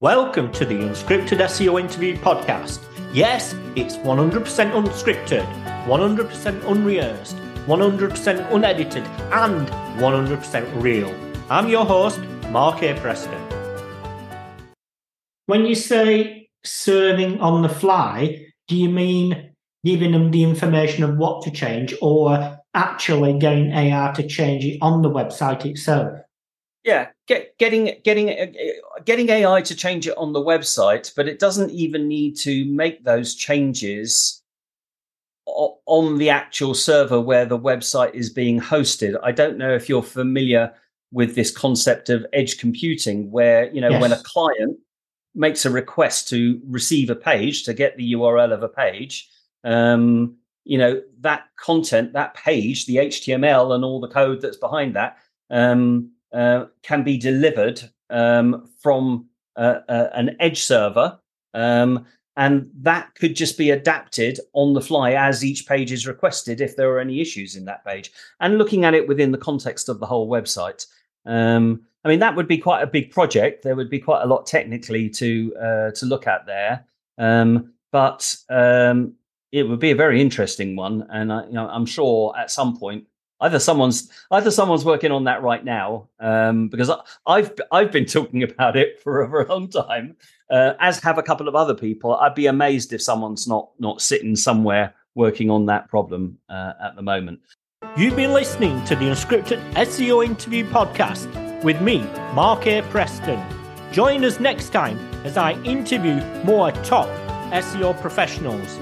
Welcome to the Unscripted SEO Interview Podcast. Yes, it's 100% unscripted, 100% unrehearsed, 100% unedited, and 100% real. I'm your host, Mark A. Preston. When you say serving on the fly, do you mean giving them the information of what to change or actually getting AI to change it on the website itself? Yeah, get, getting getting uh, getting AI to change it on the website, but it doesn't even need to make those changes on the actual server where the website is being hosted. I don't know if you're familiar with this concept of edge computing, where you know yes. when a client makes a request to receive a page to get the URL of a page, um, you know that content, that page, the HTML and all the code that's behind that. Um, uh, can be delivered um, from uh, uh, an edge server. Um, and that could just be adapted on the fly as each page is requested if there are any issues in that page. And looking at it within the context of the whole website. Um, I mean, that would be quite a big project. There would be quite a lot technically to uh, to look at there, um, but um, it would be a very interesting one. And I, you know, I'm sure at some point either someone's either someone's working on that right now um, because I, have I've been talking about it for a, long time, uh, as have a couple of other people. I'd be amazed if someone's not not sitting somewhere working on that problem uh, at the moment. You've been listening to the Unscripted SEO Interview Podcast with me, Mark A. Preston. Join us next time as I interview more top SEO professionals.